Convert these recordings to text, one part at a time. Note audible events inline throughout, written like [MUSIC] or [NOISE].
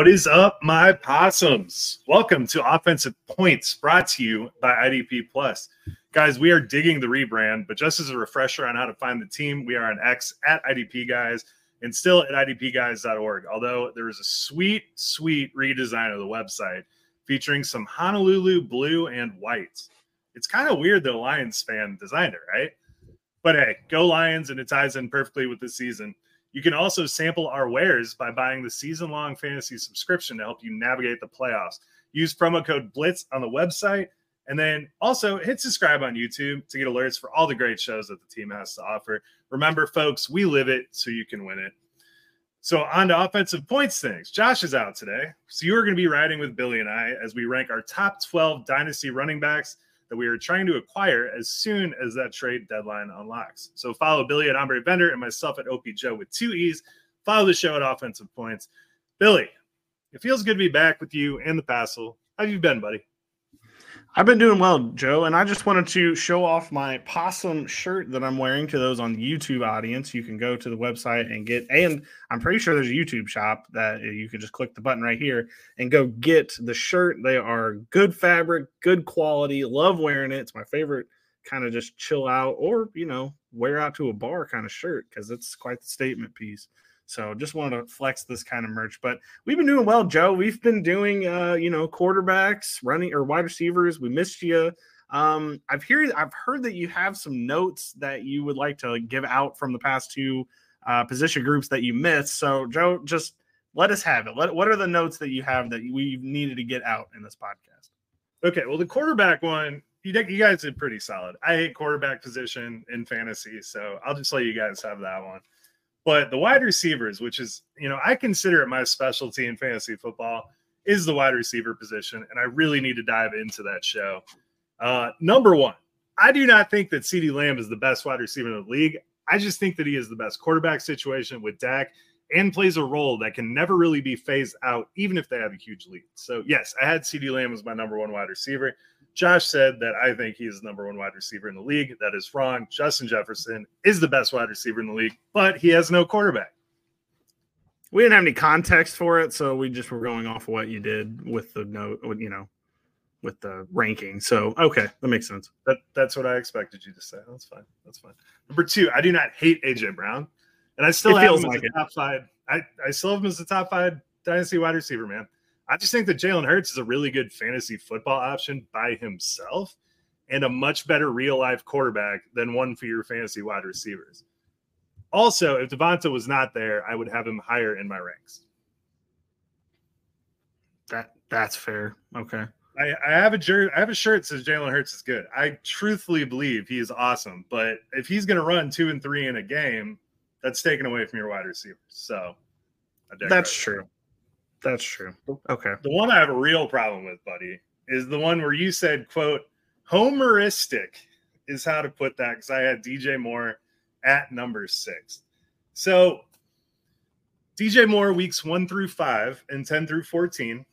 What is up, my possums? Welcome to Offensive Points, brought to you by IDP Plus. Guys, we are digging the rebrand, but just as a refresher on how to find the team, we are on X at IDP Guys and still at IDPGuys.org. Although there is a sweet, sweet redesign of the website featuring some Honolulu blue and white. It's kind of weird a Lions fan designed it, right? But hey, go Lions, and it ties in perfectly with the season. You can also sample our wares by buying the season long fantasy subscription to help you navigate the playoffs. Use promo code BLITZ on the website. And then also hit subscribe on YouTube to get alerts for all the great shows that the team has to offer. Remember, folks, we live it so you can win it. So, on to offensive points things. Josh is out today. So, you are going to be riding with Billy and I as we rank our top 12 dynasty running backs that we are trying to acquire as soon as that trade deadline unlocks. So follow Billy at Hombrevender and myself at OP Joe with two E's. Follow the show at Offensive Points. Billy, it feels good to be back with you and the Passel. How have you been, buddy? I've been doing well, Joe, and I just wanted to show off my possum shirt that I'm wearing to those on the YouTube audience. You can go to the website and get, and I'm pretty sure there's a YouTube shop that you can just click the button right here and go get the shirt. They are good fabric, good quality. Love wearing it. It's my favorite kind of just chill out or, you know, wear out to a bar kind of shirt because it's quite the statement piece. So just wanted to flex this kind of merch. But we've been doing well, Joe. We've been doing uh, you know, quarterbacks, running or wide receivers. We missed you. Um, I've heard I've heard that you have some notes that you would like to give out from the past two uh, position groups that you missed. So, Joe, just let us have it. Let, what are the notes that you have that we needed to get out in this podcast? Okay, well, the quarterback one, you, you guys did pretty solid. I hate quarterback position in fantasy, so I'll just let you guys have that one. But the wide receivers, which is, you know, I consider it my specialty in fantasy football, is the wide receiver position. And I really need to dive into that show. Uh, number one, I do not think that CeeDee Lamb is the best wide receiver in the league. I just think that he is the best quarterback situation with Dak and plays a role that can never really be phased out, even if they have a huge lead. So, yes, I had CeeDee Lamb as my number one wide receiver. Josh said that I think he is the number one wide receiver in the league. That is wrong. Justin Jefferson is the best wide receiver in the league, but he has no quarterback. We didn't have any context for it, so we just were going off what you did with the note, you know, with the ranking. So okay, that makes sense. That that's what I expected you to say. That's fine. That's fine. Number two, I do not hate AJ Brown, and I still it have him like as a top five. I I still have him as the top five dynasty wide receiver, man. I just think that Jalen Hurts is a really good fantasy football option by himself and a much better real life quarterback than one for your fantasy wide receivers. Also, if Devonta was not there, I would have him higher in my ranks. That that's fair. Okay. I, I have a shirt. I have a shirt that says Jalen Hurts is good. I truthfully believe he is awesome. But if he's going to run two and three in a game, that's taken away from your wide receivers. So that's true. That's true. Okay. The one I have a real problem with, buddy, is the one where you said, quote, homeristic is how to put that because I had DJ Moore at number six. So DJ Moore weeks one through five and 10 through 14,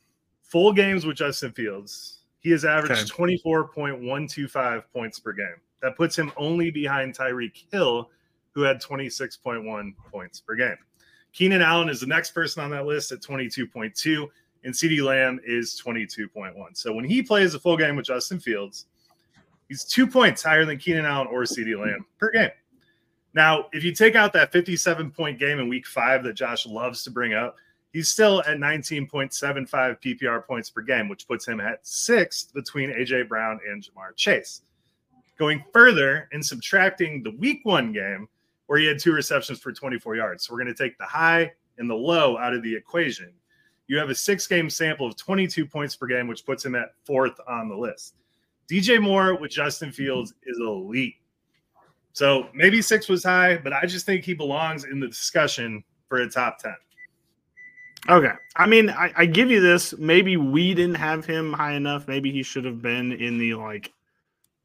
full games with Justin Fields. He has averaged okay. 24.125 points per game. That puts him only behind Tyreek Hill, who had 26.1 points per game. Keenan Allen is the next person on that list at 22.2, and CeeDee Lamb is 22.1. So when he plays a full game with Justin Fields, he's two points higher than Keenan Allen or CeeDee Lamb per game. Now, if you take out that 57 point game in week five that Josh loves to bring up, he's still at 19.75 PPR points per game, which puts him at sixth between AJ Brown and Ja'Marr Chase. Going further and subtracting the week one game, where he had two receptions for 24 yards. So we're going to take the high and the low out of the equation. You have a six game sample of 22 points per game, which puts him at fourth on the list. DJ Moore with Justin Fields mm-hmm. is elite. So maybe six was high, but I just think he belongs in the discussion for a top 10. Okay. I mean, I, I, give you this. Maybe we didn't have him high enough. Maybe he should have been in the like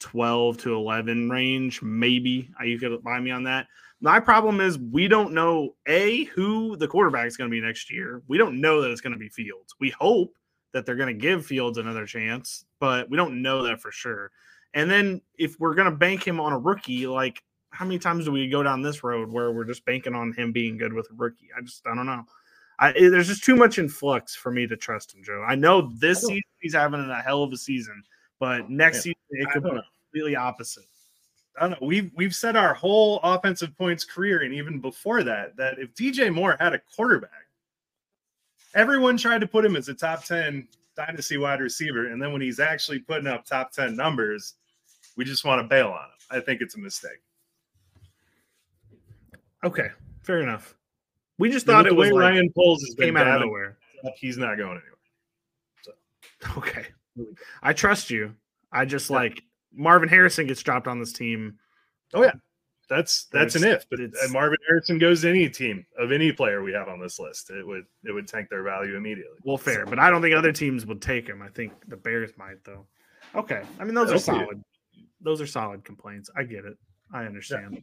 12 to 11 range. Maybe uh, you could buy me on that. My problem is we don't know a who the quarterback is going to be next year. We don't know that it's going to be Fields. We hope that they're going to give Fields another chance, but we don't know that for sure. And then if we're going to bank him on a rookie, like how many times do we go down this road where we're just banking on him being good with a rookie? I just I don't know. I, there's just too much in flux for me to trust him, Joe. I know this season he's having a hell of a season, but next season it could be completely opposite. I don't know. We've we've said our whole offensive points career, and even before that, that if DJ Moore had a quarterback, everyone tried to put him as a top 10 dynasty wide receiver. And then when he's actually putting up top 10 numbers, we just want to bail on him. I think it's a mistake. Okay, fair enough. We just thought it was like, Ryan Poles has came out of nowhere. He's not going anywhere. So. Okay, I trust you. I just yeah. like Marvin Harrison gets dropped on this team. Oh yeah, that's that's an if. But uh, Marvin Harrison goes to any team of any player we have on this list, it would it would tank their value immediately. Well, fair, but I don't think other teams would take him. I think the Bears might though. Okay, I mean those are solid. Those are solid complaints. I get it. I understand. Yeah.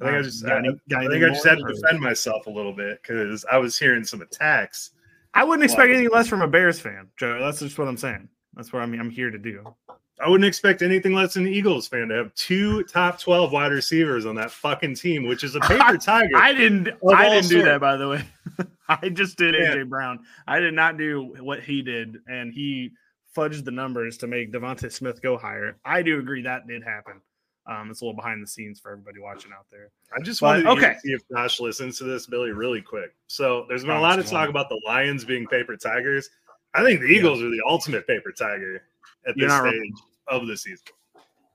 I think uh, I just, I, I, think I just had to defend myself a little bit because I was hearing some attacks. I wouldn't expect anything less from a Bears fan, Joe. That's just what I'm saying. That's what I'm, I'm here to do. I wouldn't expect anything less than an Eagles fan to have two top 12 wide receivers on that fucking team, which is a paper [LAUGHS] tiger. I didn't I didn't do that by the way. [LAUGHS] I just did yeah. AJ Brown. I did not do what he did, and he fudged the numbers to make DeVonta Smith go higher. I do agree that did happen. Um, it's a little behind the scenes for everybody watching out there. I just wanted but, to see if Josh listens to this, Billy, really quick. So there's been a lot of talk about the Lions being paper tigers. I think the Eagles yeah. are the ultimate paper tiger at this stage right. of the season.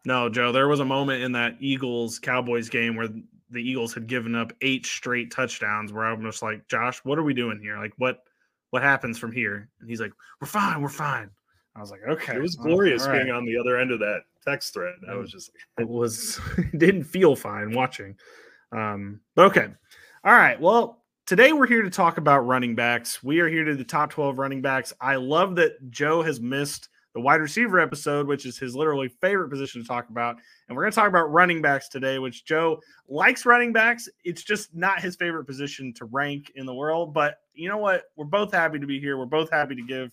No, Joe, there was a moment in that Eagles Cowboys game where the Eagles had given up eight straight touchdowns where I'm just like, Josh, what are we doing here? Like what what happens from here? And he's like, We're fine, we're fine. I was like, okay. It was glorious right. being on the other end of that text thread. I was just it was [LAUGHS] it didn't feel fine watching. Um, but okay. All right. Well, today we're here to talk about running backs. We are here to the top 12 running backs. I love that Joe has missed the wide receiver episode, which is his literally favorite position to talk about. And we're going to talk about running backs today, which Joe likes running backs. It's just not his favorite position to rank in the world. But you know what? We're both happy to be here. We're both happy to give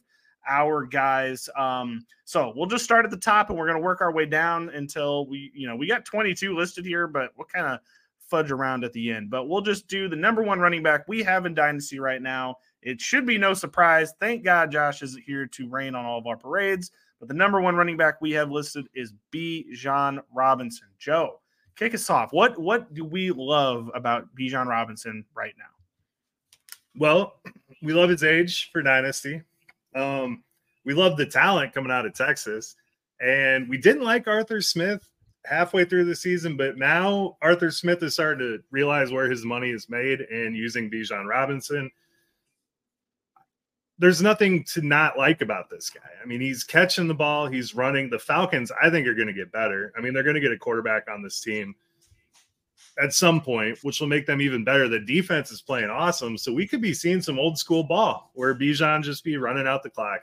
our guys. Um, so we'll just start at the top and we're going to work our way down until we, you know, we got 22 listed here, but we'll kind of fudge around at the end. But we'll just do the number one running back we have in Dynasty right now it should be no surprise. Thank God Josh is here to rain on all of our parades. But the number one running back we have listed is B. Bijan Robinson. Joe, kick us off. What what do we love about B. Bijan Robinson right now? Well, we love his age for Dynasty. Um, we love the talent coming out of Texas. And we didn't like Arthur Smith halfway through the season, but now Arthur Smith is starting to realize where his money is made and using Bijan Robinson there's nothing to not like about this guy. I mean, he's catching the ball, he's running. The Falcons, I think, are going to get better. I mean, they're going to get a quarterback on this team at some point, which will make them even better. The defense is playing awesome. So we could be seeing some old school ball where Bijan just be running out the clock.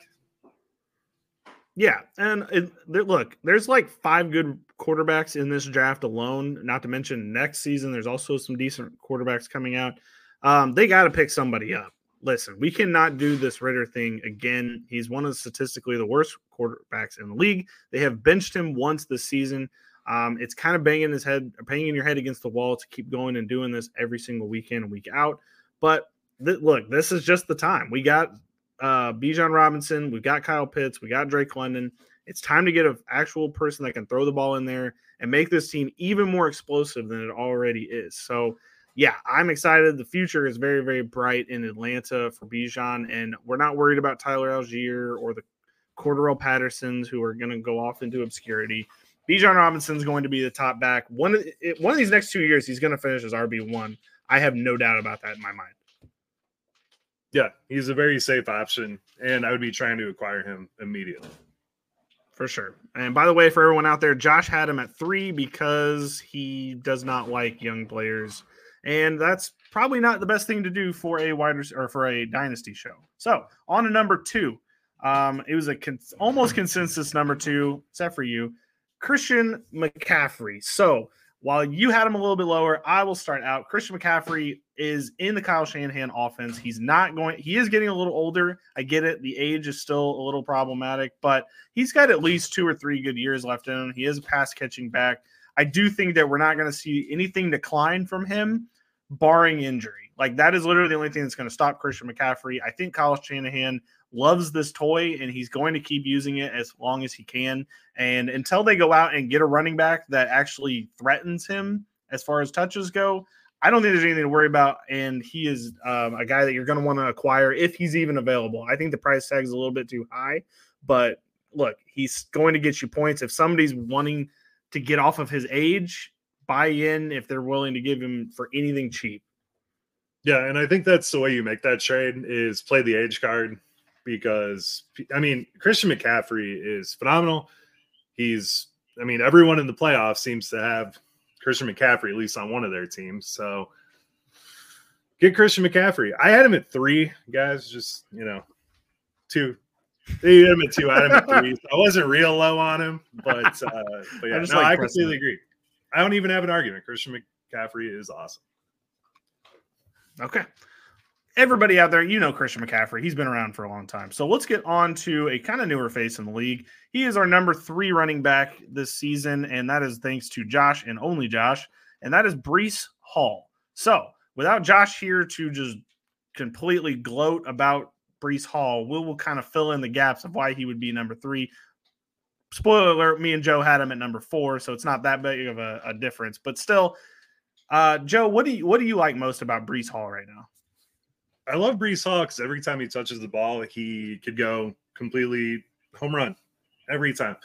Yeah. And it, look, there's like five good quarterbacks in this draft alone, not to mention next season. There's also some decent quarterbacks coming out. Um, they got to pick somebody up listen, we cannot do this Ridder thing again. He's one of statistically the worst quarterbacks in the league. They have benched him once this season. Um, it's kind of banging his head, banging your head against the wall to keep going and doing this every single weekend week out. But th- look, this is just the time. We got uh, Bijan Robinson, we've got Kyle Pitts, we got Drake London. It's time to get an actual person that can throw the ball in there and make this team even more explosive than it already is. So yeah, I'm excited. The future is very, very bright in Atlanta for Bijan, and we're not worried about Tyler Allgeier or the Cordarrelle Pattersons who are going to go off into obscurity. Bijan Robinson's going to be the top back. One of one of these next two years, he's going to finish as RB one. I have no doubt about that in my mind. Yeah, he's a very safe option, and I would be trying to acquire him immediately. For sure. And by the way, for everyone out there, Josh had him at three because he does not like young players and that's probably not the best thing to do for a wide or for a dynasty show. So on to number two, um, it was a con- almost consensus number two, except for you, Christian McCaffrey. So while you had him a little bit lower, I will start out. Christian McCaffrey is in the Kyle Shanahan offense. He's not going, he is getting a little older. I get it. The age is still a little problematic, but he's got at least two or three good years left in him. He is a pass catching back. I do think that we're not going to see anything decline from him, barring injury. Like that is literally the only thing that's going to stop Christian McCaffrey. I think Kyle Shanahan loves this toy and he's going to keep using it as long as he can. And until they go out and get a running back that actually threatens him as far as touches go, I don't think there's anything to worry about. And he is um, a guy that you're going to want to acquire if he's even available. I think the price tag is a little bit too high, but look, he's going to get you points. If somebody's wanting to get off of his age, buy in if they're willing to give him for anything cheap. Yeah, and I think that's the way you make that trade is play the age card because I mean Christian McCaffrey is phenomenal. He's I mean everyone in the playoffs seems to have Christian McCaffrey at least on one of their teams. So get Christian McCaffrey. I had him at three guys, just you know, two. They had him at two. I had him at three. [LAUGHS] I wasn't real low on him, but uh, but yeah, I no, like I completely agree. I don't even have an argument. Christian McCaffrey is awesome. Okay. Everybody out there, you know Christian McCaffrey. He's been around for a long time. So let's get on to a kind of newer face in the league. He is our number three running back this season, and that is thanks to Josh and only Josh, and that is Breece Hall. So without Josh here to just completely gloat about Breece Hall, we will kind of fill in the gaps of why he would be number three. Spoiler alert, me and Joe had him at number four, so it's not that big of a, a difference. But still, uh, Joe, what do you what do you like most about Breece Hall right now? I love Breece Hall because every time he touches the ball, he could go completely home run every time.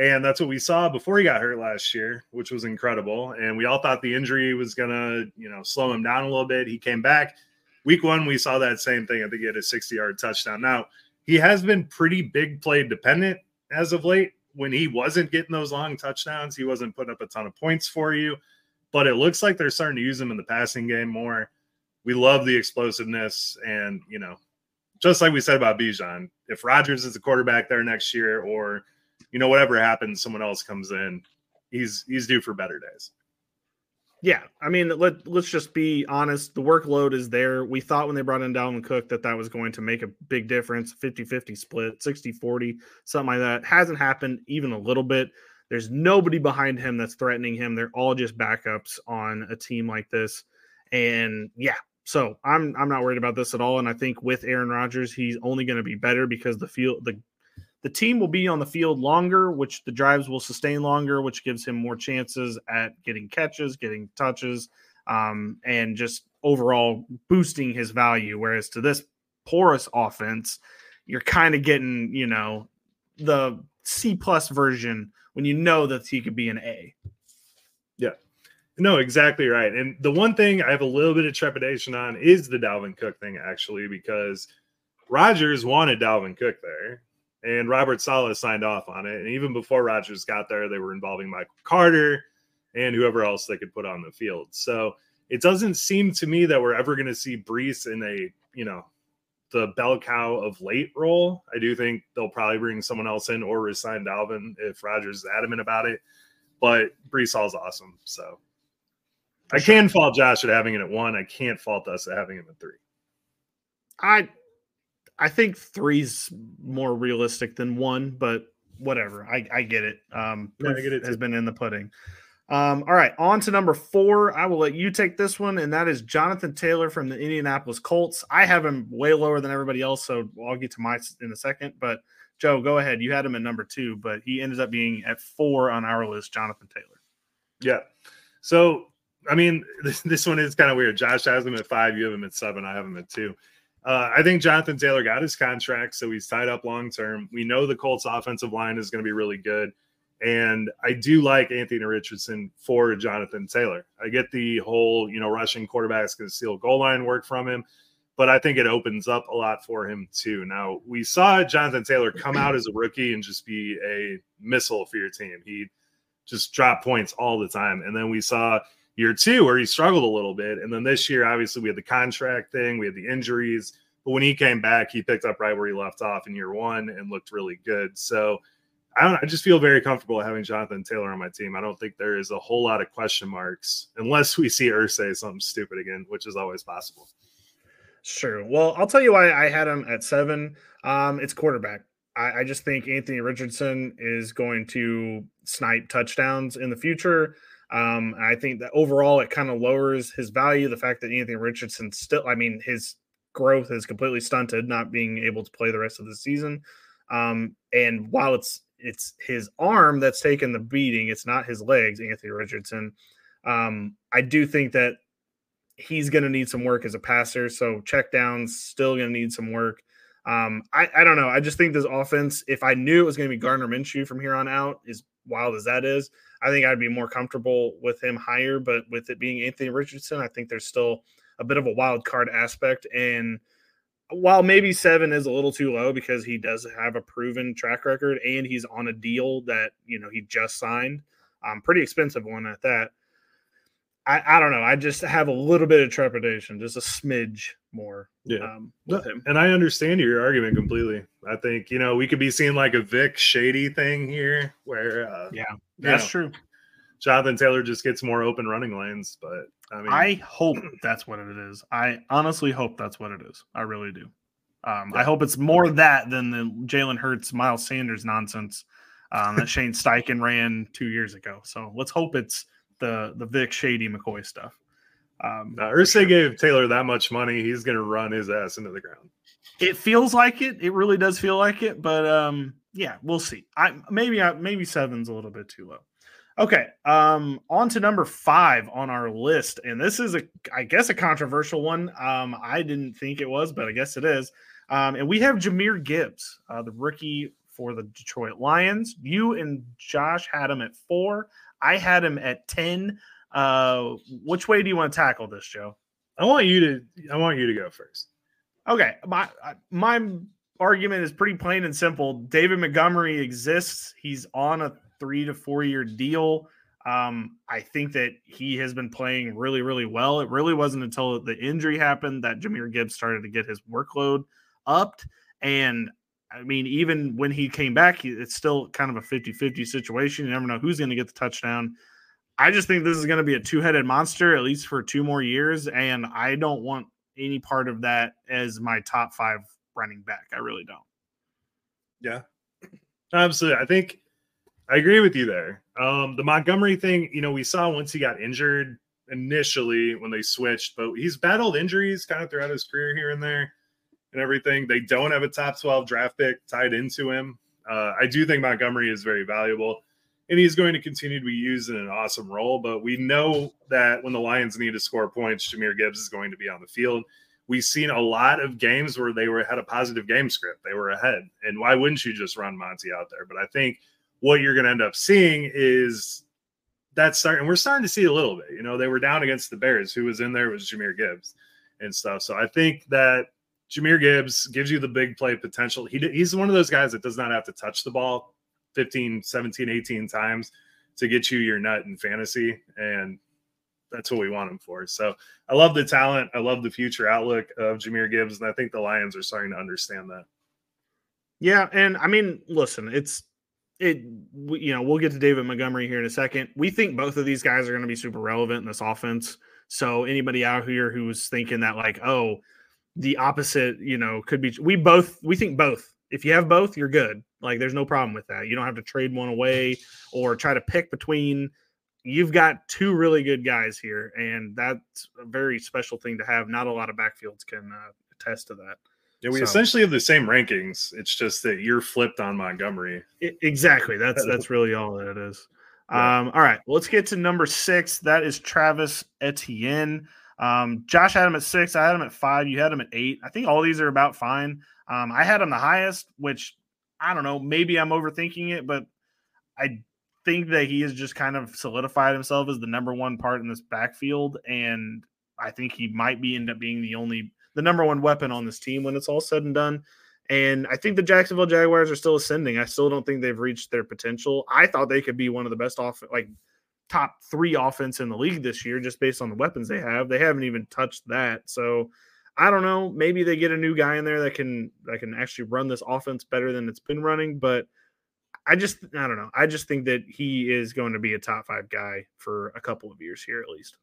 And that's what we saw before he got hurt last year, which was incredible. And we all thought the injury was gonna, you know, slow him down a little bit. He came back. Week one, we saw that same thing. I think he had a 60 yard touchdown. Now, he has been pretty big play dependent as of late. When he wasn't getting those long touchdowns, he wasn't putting up a ton of points for you but it looks like they're starting to use him in the passing game more. We love the explosiveness, and you know, just like we said about Bijan, if Rodgers is the quarterback there next year, or you know whatever happens, someone else comes in, he's he's due for better days. Yeah, I mean, let let's just be honest. The workload is there. We thought when they brought in Dalvin Cook that that was going to make a big difference 50 50 split, 60 40, something like that. Hasn't happened even a little bit. There's nobody behind him that's threatening him. They're all just backups on a team like this. And yeah, so I'm I'm not worried about this at all. And I think with Aaron Rodgers, he's only going to be better because the field the the team will be on the field longer, which the drives will sustain longer, which gives him more chances at getting catches, getting touches, um, and just overall boosting his value. Whereas to this porous offense, you're kind of getting, you know, the C plus version when you know that he could be an A. Yeah. No, exactly right. And the one thing I have a little bit of trepidation on is the Dalvin Cook thing, actually, because Rodgers wanted Dalvin Cook there, and Robert Saleh signed off on it. And even before Rodgers got there, they were involving Michael Carter and whoever else they could put on the field. So it doesn't seem to me that we're ever going to see Breece in a you know the bell cow of late role. I do think they'll probably bring someone else in or resign Dalvin if Rodgers is adamant about it. But Breece Hall's awesome. So I can fault Josh at having it at one. I can't fault us at having him at three. I I think three's more realistic than one, but whatever. I, I get it. Um, yeah, I get it. Has been in the pudding. Um, all right, on to number four. I will let you take this one, and that is Jonathan Taylor from the Indianapolis Colts. I have him way lower than everybody else, so I'll get to my in a second. But Joe, go ahead. You had him at number two, but he ended up being at four on our list. Jonathan Taylor. Yeah. So I mean, [LAUGHS] this, this one is kind of weird. Josh has him at five. You have him at seven. I have him at two. Uh, I think Jonathan Taylor got his contract, so he's tied up long term. We know the Colts' offensive line is going to be really good. And I do like Anthony Richardson for Jonathan Taylor. I get the whole, you know, rushing quarterbacks going to steal goal line work from him, but I think it opens up a lot for him too. Now, we saw Jonathan Taylor come out as a rookie and just be a missile for your team. He just dropped points all the time. And then we saw year two where he struggled a little bit. And then this year, obviously, we had the contract thing, we had the injuries. But when he came back, he picked up right where he left off in year one and looked really good. So, I don't. I just feel very comfortable having Jonathan Taylor on my team. I don't think there is a whole lot of question marks unless we see Irsay something stupid again, which is always possible. Sure. Well, I'll tell you why I had him at seven. Um, it's quarterback. I, I just think Anthony Richardson is going to snipe touchdowns in the future. Um, I think that overall it kind of lowers his value. The fact that Anthony Richardson still, I mean, his growth is completely stunted, not being able to play the rest of the season. Um, and while it's it's his arm that's taken the beating, it's not his legs, Anthony Richardson. Um, I do think that he's going to need some work as a passer. So check downs still going to need some work. Um, I, I don't know. I just think this offense, if I knew it was going to be Gardner Minshew from here on out, as wild as that is, I think I'd be more comfortable with him higher. But with it being Anthony Richardson, I think there's still a bit of a wild card aspect. And while maybe seven is a little too low because he does have a proven track record and he's on a deal that you know he just signed, um, pretty expensive one at that. I, I don't know. I just have a little bit of trepidation, just a smidge more. Yeah. Um, with him. And I understand your argument completely. I think, you know, we could be seeing like a Vick Shady thing here where, uh, yeah, that's know, true. Jonathan Taylor just gets more open running lanes. But I mean, I hope that's what it is. I honestly hope that's what it is. I really do. Um, yeah. I hope it's more that than the Jalen Hurts, Miles Sanders nonsense um, that Shane Steichen ran two years ago. So let's hope it's the the Vick Shady McCoy stuff. Um, Irsay sure. gave Taylor that much money, he's going to run his ass into the ground. It feels like it. It really does feel like it. But um, yeah, we'll see. I maybe I, maybe seven's a little bit too low. Okay, um, on to number five on our list, and this is a, I guess, a controversial one. Um, I didn't think it was, but I guess it is. Um, and we have Jahmyr Gibbs, uh, the rookie for the Detroit Lions. You and Josh had him at four. I had him at 10. Uh, which way do you want to tackle this, Joe? I want you to I want you to go first. Okay. My my argument is pretty plain and simple. David Montgomery exists. He's on a three to four year deal. Um, I think that he has been playing really, really well. It really wasn't until the injury happened that Jahmyr Gibbs started to get his workload upped. And I mean, even when he came back, it's still kind of a 50 50 situation. You never know who's going to get the touchdown. I just think this is going to be a two headed monster, at least for two more years. And I don't want any part of that as my top five running back. I really don't. Yeah, absolutely. I think I agree with you there. Um, the Montgomery thing, you know, we saw once he got injured initially when they switched, but he's battled injuries kind of throughout his career here and there and everything. They don't have a top 12 draft pick tied into him. Uh, I do think Montgomery is very valuable and he's going to continue to be used in an awesome role. But we know that when the Lions need to score points, Jahmyr Gibbs is going to be on the field. We've seen a lot of games where they were had a positive game script. They were ahead. And why wouldn't you just run Monty out there? But I think what you're going to end up seeing is that start, and we're starting to see a little bit. You know, they were down against the Bears. Who was in there was Jahmyr Gibbs and stuff. So I think that Jahmyr Gibbs gives you the big play potential. He, he's one of those guys that does not have to touch the ball 15, 17, 18 times to get you your nut in fantasy. And that's what we want him for. So I love the talent. I love the future outlook of Jahmyr Gibbs. And I think the Lions are starting to understand that. Yeah. And I mean, listen, it's, it, you know, we'll get to David Montgomery here in a second. We think both of these guys are going to be super relevant in this offense. So anybody out here who's thinking that, like, oh, the opposite, you know, could be we both we think both. If you have both, you're good. Like there's no problem with that. You don't have to trade one away or try to pick between. You've got two really good guys here, and that's a very special thing to have. Not a lot of backfields can uh, attest to that. Yeah, we so, essentially have the same rankings. It's just that you're flipped on Montgomery. It, exactly. That's that's really all that it is. [LAUGHS] Yeah. Um, all right, let's get to number six. That is Travis Etienne. Um, Josh had him at six. I had him at five. You had him at eight. I think all these are about fine. Um, I had him the highest, which I don't know. Maybe I'm overthinking it, but I think that he has just kind of solidified himself as the number one part in this backfield, and I think he might be end up being the only the number one weapon on this team when it's all said and done. And I think the Jacksonville Jaguars are still ascending. I still don't think they've reached their potential. I thought they could be one of the best off like top three offense in the league this year just based on the weapons they have. They haven't even touched that. So I don't know. Maybe they get a new guy in there that can that can actually run this offense better than it's been running. But I just I don't know. I just think that he is going to be a top five guy for a couple of years here at least.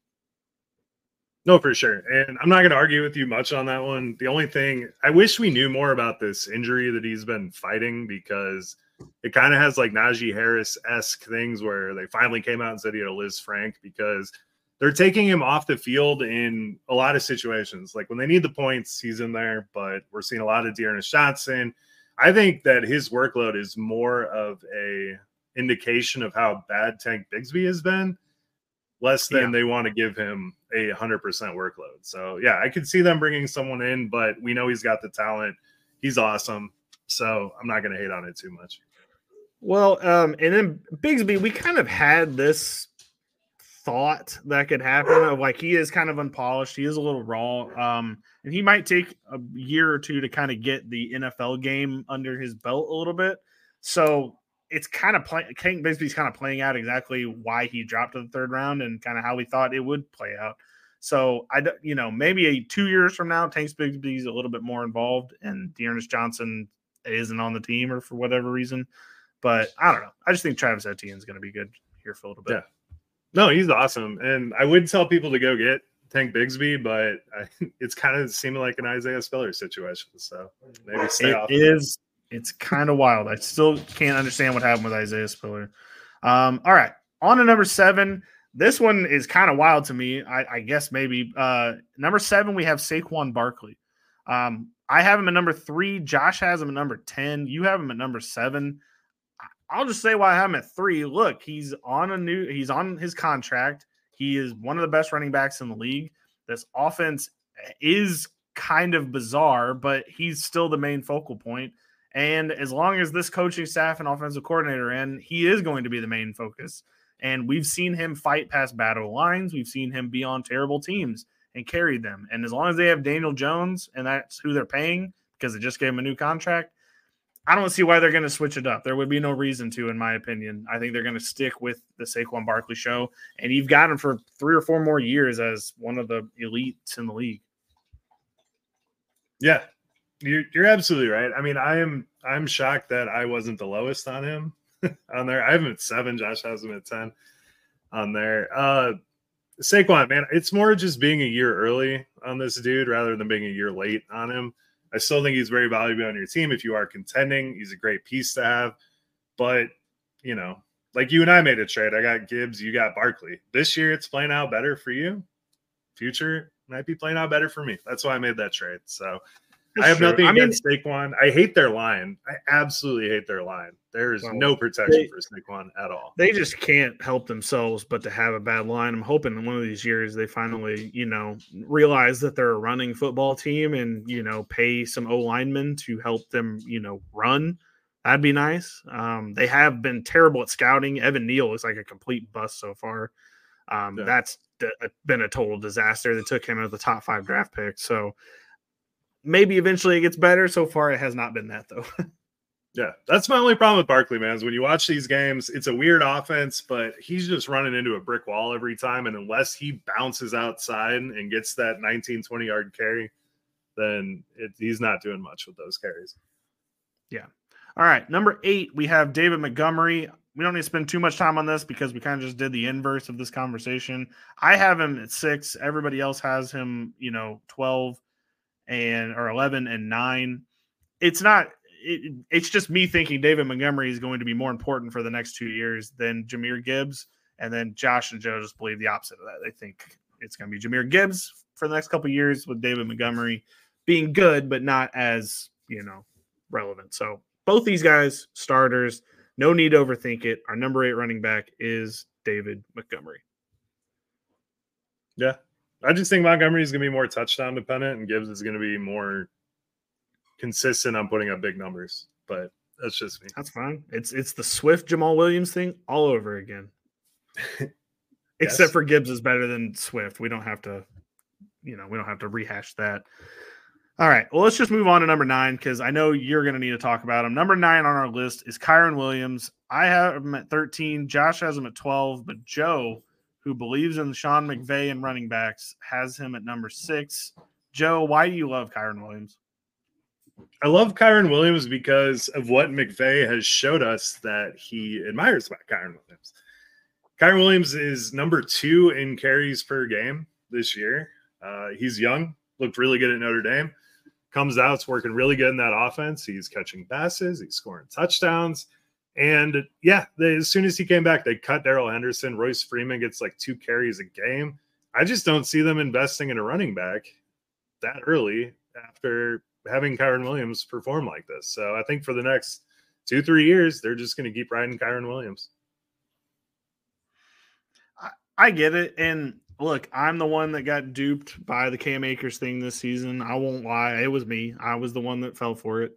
No, for sure. And I'm not going to argue with you much on that one. The only thing I wish we knew more about this injury that he's been fighting because it kind of has like Najee Harris esque things where they finally came out and said he had a Lisfranc because they're taking him off the field in a lot of situations. Like when they need the points, he's in there, but we're seeing a lot of D'Ernest Johnson. I think that his workload is more of a indication of how bad Tank Bigsby has been, less than yeah. they want to give him a hundred percent workload. So yeah, I could see them bringing someone in, but we know he's got the talent. He's awesome. So I'm not going to hate on it too much. Well, um, and then Bigsby, we kind of had this thought that could happen of like he is kind of unpolished, he is a little raw, um, and he might take a year or two to kind of get the NFL game under his belt a little bit. So it's kind of playing. King Bigsby's kind of playing out exactly why he dropped to the third round and kind of how we thought it would play out. So I, you know, maybe a two years from now, Tank Bigsby's a little bit more involved, and D'Ernest Johnson isn't on the team or for whatever reason. But I don't know. I just think Travis Etienne is going to be good here for a little bit. Yeah. No, he's awesome, and I would tell people to go get Tank Bigsby, but I, [LAUGHS] it's kind of seeming like an Isaiah Spiller situation. So maybe stay it off. Is it's kind of wild. I still can't understand what happened with Isaiah Spiller. Um, all right, on to number seven. This one is kind of wild to me. I, I guess maybe uh, number seven we have Saquon Barkley. Um, I have him at number three. Josh has him at number ten. You have him at number seven. I'll just say why I'm at three. Look, he's on a new, he's on his contract. He is one of the best running backs in the league. This offense is kind of bizarre, but he's still the main focal point. And as long as this coaching staff and offensive coordinator in, he is going to be the main focus. And we've seen him fight past battle lines. We've seen him be on terrible teams and carry them. And as long as they have Daniel Jones and that's who they're paying because they just gave him a new contract, I don't see why they're going to switch it up. There would be no reason to, in my opinion. I think they're going to stick with the Saquon Barkley show, and you've got him for three or four more years as one of the elites in the league. Yeah, you're, you're absolutely right. I mean, I am I'm shocked that I wasn't the lowest on him [LAUGHS] on there. I have him at seven. Josh has him at ten on there. Uh, Saquon, man, it's more just being a year early on this dude rather than being a year late on him. I still think he's very valuable on your team if you are contending. He's a great piece to have. But, you know, like you and I made a trade. I got Gibbs, you got Barkley. This year it's playing out better for you. Future might be playing out better for me. That's why I made that trade. So I have nothing I against mean, Saquon. I hate their line. I absolutely hate their line. There is well, no protection they, for Saquon at all. They just can't help themselves but to have a bad line. I'm hoping in one of these years they finally, you know, realize that they're a running football team and you know pay some O linemen to help them, you know, run. That'd be nice. Um, they have been terrible at scouting. Evan Neal is like a complete bust so far. Um, yeah. That's been a total disaster. They took him as the top five draft pick. So maybe eventually it gets better. So far, it has not been that though. [LAUGHS] yeah, that's my only problem with Barkley, man. Is when you watch these games, it's a weird offense, but he's just running into a brick wall every time. And unless he bounces outside and gets that 19, 20 yard carry, then it, he's not doing much with those carries. Yeah. All right. Number eight, we have David Montgomery. We don't need to spend too much time on this because we kind of just did the inverse of this conversation. I have him at six. Everybody else has him, you know, 12 and or 11 and 9 it's not it, it's just me thinking david montgomery is going to be more important for the next two years than jahmyr gibbs and then josh and joe just believe the opposite of that. They think it's going to be jahmyr gibbs for the next couple years with david montgomery being good but not as you know relevant. So both these guys starters no need to overthink it. Our number eight running back is david montgomery. Yeah I just think Montgomery is going to be more touchdown dependent, and Gibbs is going to be more consistent on putting up big numbers. But that's just me. That's fine. It's it's the Swift Jamaal Williams thing all over again. [LAUGHS] Except yes. for Gibbs is better than Swift. We don't have to, you know, we don't have to rehash that. All right. Well, let's just move on to number nine because I know you're going to need to talk about him. Number nine on our list is Kyren Williams. I have him at 13. Josh has him at 12, but Joe who believes in Sean McVay and running backs, has him at number six. Joe, why do you love Kyren Williams? I love Kyren Williams because of what McVay has showed us that he admires about Kyren Williams. Kyren Williams is number two in carries per game this year. Uh, he's young, looked really good at Notre Dame. Comes out, it's working really good in that offense. He's catching passes, he's scoring touchdowns. And yeah, they, as soon as he came back, they cut Darrell Henderson. Royce Freeman gets like two carries a game. I just don't see them investing in a running back that early after having Kyren Williams perform like this. So I think for the next two, three years, they're just going to keep riding Kyren Williams. I, I get it. And look, I'm the one that got duped by the Cam Akers thing this season. I won't lie. It was me. I was the one that fell for it.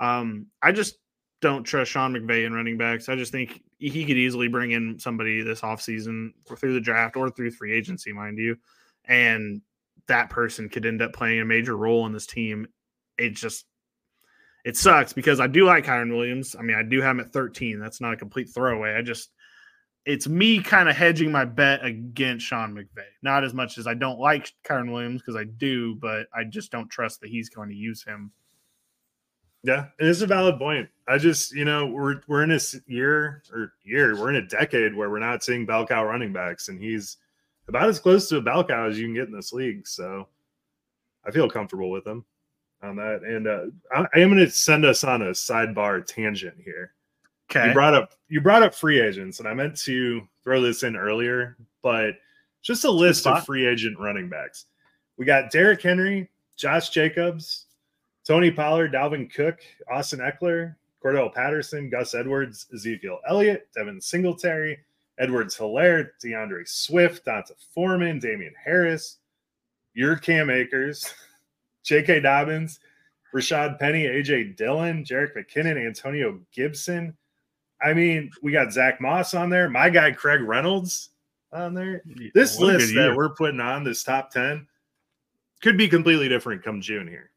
Um, I just don't trust Sean McVay in running backs. I just think he could easily bring in somebody this offseason through the draft or through free agency, mind you. And that person could end up playing a major role in this team. It just it sucks because I do like Kyren Williams. I mean, I do have him at 13. That's not a complete throwaway. I just it's me kind of hedging my bet against Sean McVay. Not as much as I don't like Kyren Williams because I do, but I just don't trust that he's going to use him yeah, and it's a valid point. I just, you know, we're we're in a year or year, we're in a decade where we're not seeing bell cow running backs, and he's about as close to a bell cow as you can get in this league. So I feel comfortable with him on that. And uh, I, I am going to send us on a sidebar tangent here. Okay. You brought up you brought up free agents, and I meant to throw this in earlier, but just a list of free agent running backs. We got Derrick Henry, Josh Jacobs, Tony Pollard, Dalvin Cook, Austin Ekeler, Cordell Patterson, Gus Edwards, Ezekiel Elliott, Devin Singletary, Edwards Helaire, D'Andre Swift, D'Onta Foreman, Damien Harris, your Cam Akers, [LAUGHS] J.K. Dobbins, Rashaad Penny, A.J. Dillon, Jerick McKinnon, Antonio Gibson. I mean, we got Zach Moss on there, my guy Craig Reynolds on there. This what list that we're putting on, this top 10, could be completely different come June here.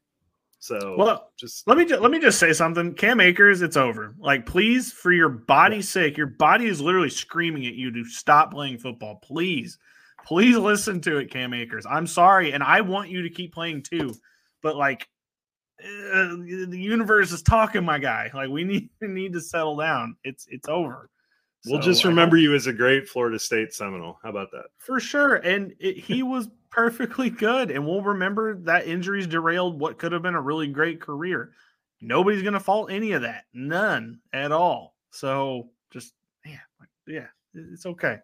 So well, just let me ju- let me just say something. Cam Akers, it's over. Like, please, for your body's sake, your body is literally screaming at you to stop playing football. Please, please listen to it, Cam Akers. I'm sorry, and I want you to keep playing too, but like, uh, the universe is talking, my guy. Like, we [LAUGHS] need we need to settle down. It's it's over. We'll so, just remember you as a great Florida State Seminole. How about that? For sure. And it, he was perfectly good. And we'll remember that injuries derailed what could have been a really great career. Nobody's going to fault any of that. None at all. So just, yeah, yeah, it's okay.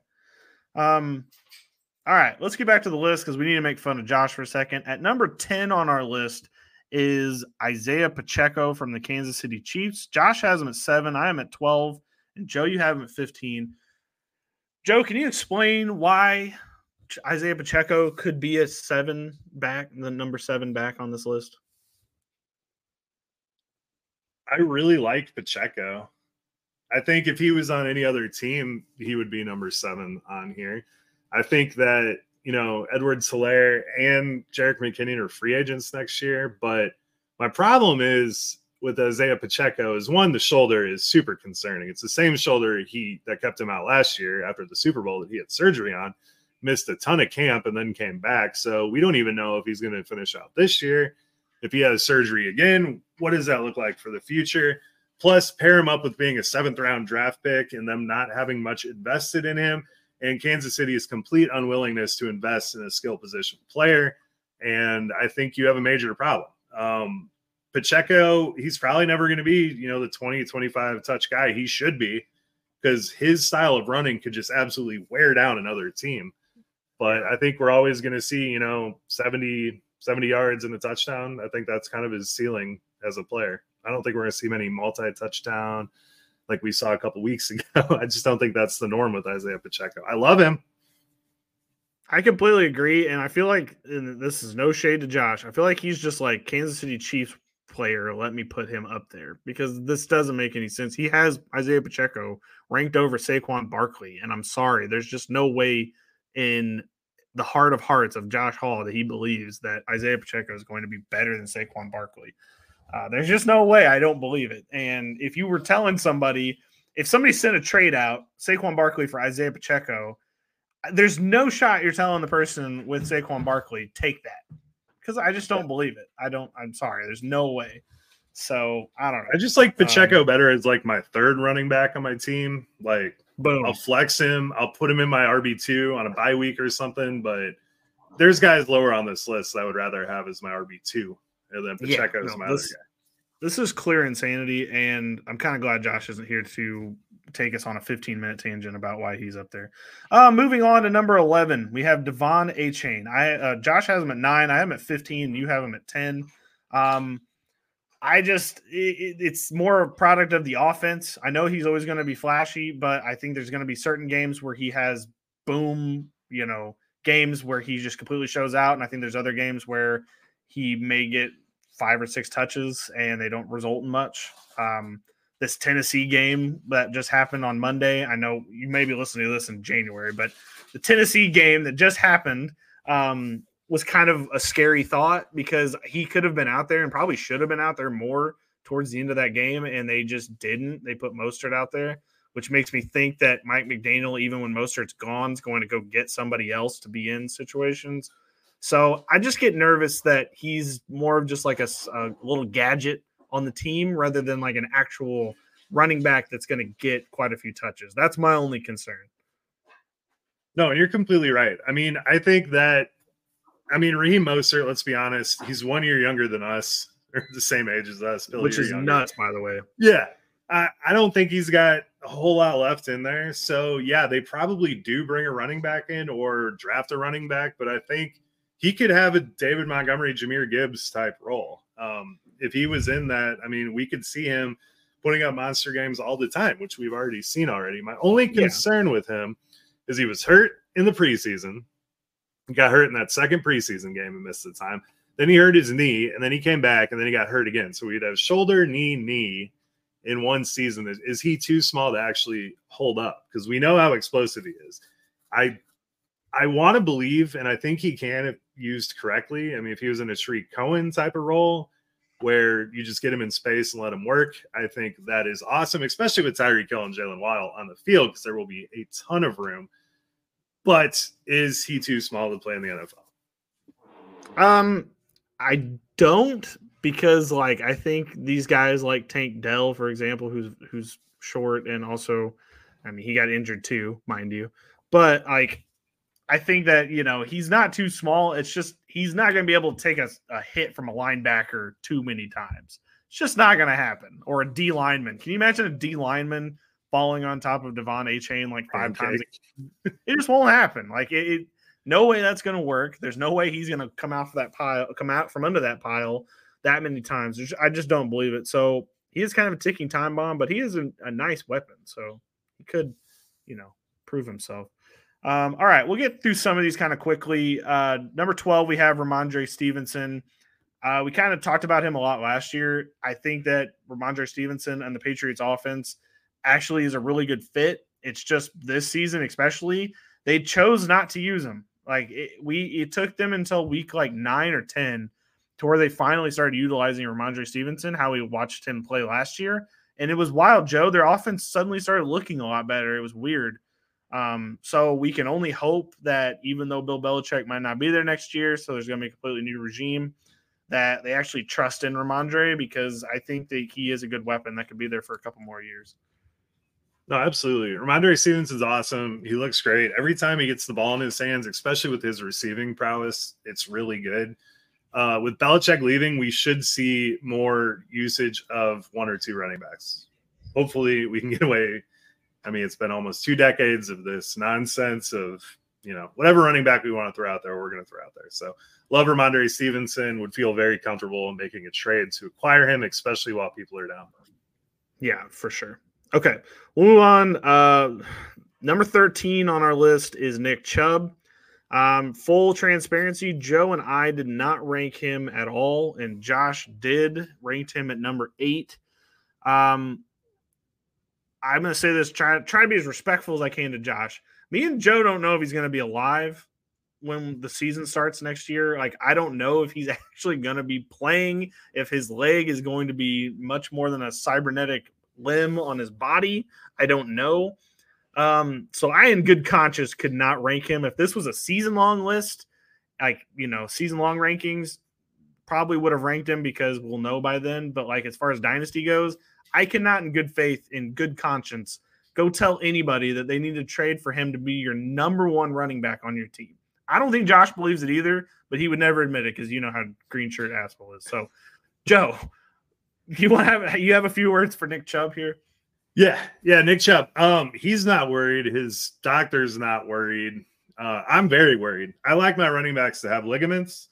Um, all right, let's get back to the list because we need to make fun of Josh for a second. At number 10 on our list is Isaiah Pacheco from the Kansas City Chiefs. Josh has him at seven. I am at 12. And Joe, you have him at 15. Joe, can you explain why Isaiah Pacheco could be a seven back, the number seven back on this list? I really liked Pacheco. I think if he was on any other team, he would be number seven on here. I think that, you know, Edwards-Helaire and Jerick McKinnon are free agents next year. But my problem is with Isaiah Pacheco is one, the shoulder is super concerning. It's the same shoulder he that kept him out last year after the Super Bowl that he had surgery on missed a ton of camp and then came back. So we don't even know if he's going to finish out this year. If he has surgery again, what does that look like for the future? Plus, pair him up with being a seventh round draft pick and them not having much invested in him, and Kansas City's complete unwillingness to invest in a skill position player. And I think you have a major problem. Um, Pacheco, he's probably never going to be, you know, the 20, 25 touch guy he should be because his style of running could just absolutely wear down another team. But I think we're always going to see, you know, 70, 70 yards in a touchdown. I think that's kind of his ceiling as a player. I don't think we're going to see many multi touchdown like we saw a couple weeks [LAUGHS] ago. I just don't think that's the norm with Isaiah Pacheco. I love him. I completely agree. And I feel like this is no shade to Josh. I feel like he's just like Kansas City Chiefs player. Let me put him up there because this doesn't make any sense. He has Isaiah Pacheco ranked over Saquon Barkley. And I'm sorry, there's just no way in the heart of hearts of Josh Hall that he believes that Isaiah Pacheco is going to be better than Saquon Barkley. Uh, there's just no way. I don't believe it. And if you were telling somebody, if somebody sent a trade out, Saquon Barkley for Isaiah Pacheco, there's no shot you're telling the person with Saquon Barkley, take that. Because I just don't believe it. I don't, I'm sorry. There's no way. So I don't know. I just like Pacheco um, better as like my third running back on my team. Like Boom. I'll flex him. I'll put him in my RB two on a bye week or something. But there's guys lower on this list that I would rather have as my RB two, and then Pacheco yeah, no, my this, other guy. this is clear insanity, and I'm kind of glad Josh isn't here to take us on a 15 minute tangent about why he's up there. Uh, moving on to number 11, we have De'Von Achane. I uh, Josh has him at nine. I have him at 15. You have him at 10. Um, I just it, it's more a product of the offense. I know he's always going to be flashy, but I think there's going to be certain games where he has boom, you know, games where he just completely shows out, and I think there's other games where he may get five or six touches and they don't result in much. Um, this Tennessee game that just happened on Monday. I know you may be listening to this in January, but the Tennessee game that just happened um, was kind of a scary thought because he could have been out there and probably should have been out there more towards the end of that game, and they just didn't. They put Mostert out there, which makes me think that Mike McDaniel, even when Mostert's gone, is going to go get somebody else to be in situations. So I just get nervous that he's more of just like a, a little gadget on the team rather than like an actual running back that's going to get quite a few touches. That's my only concern. No, you're completely right. I mean, I think that, I mean, Raheem Mostert, let's be honest, he's one year younger than us, [LAUGHS] or the same age as us, which is younger. nuts, by the way. Yeah. I, I don't think he's got a whole lot left in there. So, yeah, they probably do bring a running back in or draft a running back, but I think he could have a David Montgomery, Jahmyr Gibbs type role. Um, if he was in that, I mean, we could see him putting up monster games all the time, which we've already seen already. My only concern yeah. with him is he was hurt in the preseason. Got hurt in that second preseason game and missed the time. Then he hurt his knee, and then he came back, and then he got hurt again. So we'd have shoulder, knee, knee in one season. Is, is he too small to actually hold up? Because we know how explosive he is. I I want to believe, and I think he can if used correctly. I mean, if he was in a Tarik Cohen type of role, where you just get him in space and let him work. I think that is awesome, especially with Tyreek Hill and Jaylen Waddle on the field because there will be a ton of room. But is he too small to play in the NFL? Um, I don't because like I think these guys like Tank Dell, for example, who's who's short and also, I mean, he got injured too, mind you. But like I think that you know he's not too small. It's just he's not going to be able to take a, a, hit from a linebacker too many times. It's just not going to happen. Or a D lineman. Can you imagine a D lineman falling on top of De'Von Achane like five okay. times? [LAUGHS] It just won't happen. Like it, it no way that's going to work. There's no way he's going to come out of that pile, come out from under that pile that many times. I just don't believe it. So he is kind of a ticking time bomb, but he is a, a nice weapon. So he could, you know, prove himself. Um, all right, we'll get through some of these kind of quickly. Uh, number 12, we have Rhamondre Stevenson. Uh, we kind of talked about him a lot last year. I think that Rhamondre Stevenson and the Patriots offense actually is a really good fit. It's just this season, especially, they chose not to use him. Like it, we, it took them until week like nine or 10 to where they finally started utilizing Rhamondre Stevenson, how we watched him play last year. And it was wild, Joe. Their offense suddenly started looking a lot better. It was weird. Um, so we can only hope that even though Bill Belichick might not be there next year, so there's going to be a completely new regime, that they actually trust in Rhamondre because I think that he is a good weapon that could be there for a couple more years. No, absolutely. Rhamondre Stevens is awesome. He looks great. Every time he gets the ball in his hands, especially with his receiving prowess, it's really good. Uh, with Belichick leaving, we should see more usage of one or two running backs. Hopefully, we can get away I mean, it's been almost two decades of this nonsense of, you know, whatever running back we want to throw out there, we're going to throw out there. So, love Rhamondre Stevenson would feel very comfortable in making a trade to acquire him, especially while people are down. Yeah, for sure. Okay, we'll move on. Uh, number 13 on our list is Nick Chubb. Um, full transparency, Joe and I did not rank him at all, and Josh did ranked him at number eight. Um, I'm going to say this, try, try to be as respectful as I can to Josh. Me and Joe don't know if he's going to be alive when the season starts next year. Like, I don't know if he's [LAUGHS] actually going to be playing, if his leg is going to be much more than a cybernetic limb on his body. I don't know. Um, so I, in good conscience, could not rank him. If this was a season long list, like, you know, season long rankings, probably would have ranked him because we'll know by then. But like, as far as dynasty goes, I cannot, in good faith, in good conscience, go tell anybody that they need to trade for him to be your number one running back on your team. I don't think Josh believes it either, but he would never admit it because you know how green shirt asshole is. So, Joe, [LAUGHS] you want to have you have a few words for Nick Chubb here? Yeah, yeah, Nick Chubb. Um, he's not worried. His doctor's not worried. Uh, I'm very worried. I like my running backs to have ligaments.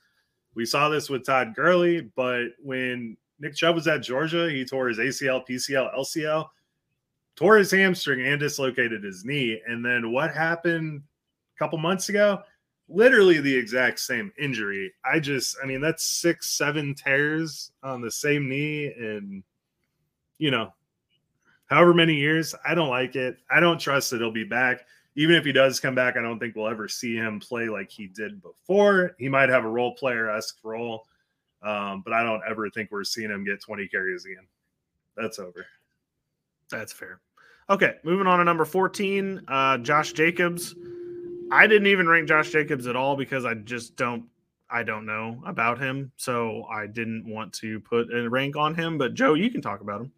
We saw this with Todd Gurley, but when Nick Chubb was at Georgia, he tore his ACL, PCL, LCL, tore his hamstring, and dislocated his knee. And then what happened a couple months ago? Literally the exact same injury. I just, I mean, that's six, seven tears on the same knee, and you know, however many years. I don't like it. I don't trust that he'll be back even if he does come back, I don't think we'll ever see him play like he did before. He might have a role player esque role, um, but I don't ever think we're seeing him get 20 carries again. That's over. That's fair. Okay, moving on to number 14, uh, Josh Jacobs. I didn't even rank Josh Jacobs at all because I just don't I don't know about him, so I didn't want to put a rank on him. But Joe, you can talk about him.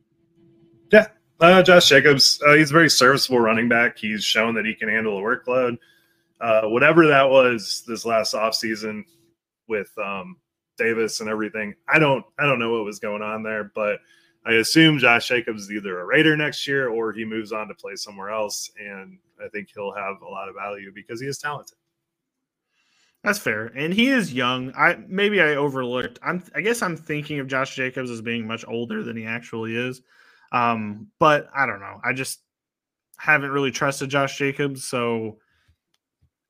Yeah, uh, Josh Jacobs, uh, he's a very serviceable running back. He's shown that he can handle a workload. Uh, whatever that was this last offseason with um, Davis and everything, I don't I don't know what was going on there, but I assume Josh Jacobs is either a Raider next year or he moves on to play somewhere else, and I think he'll have a lot of value because he is talented. That's fair, and he is young. I maybe I overlooked. I'm I guess I'm thinking of Josh Jacobs as being much older than he actually is. Um, but I don't know. I just haven't really trusted Josh Jacobs, so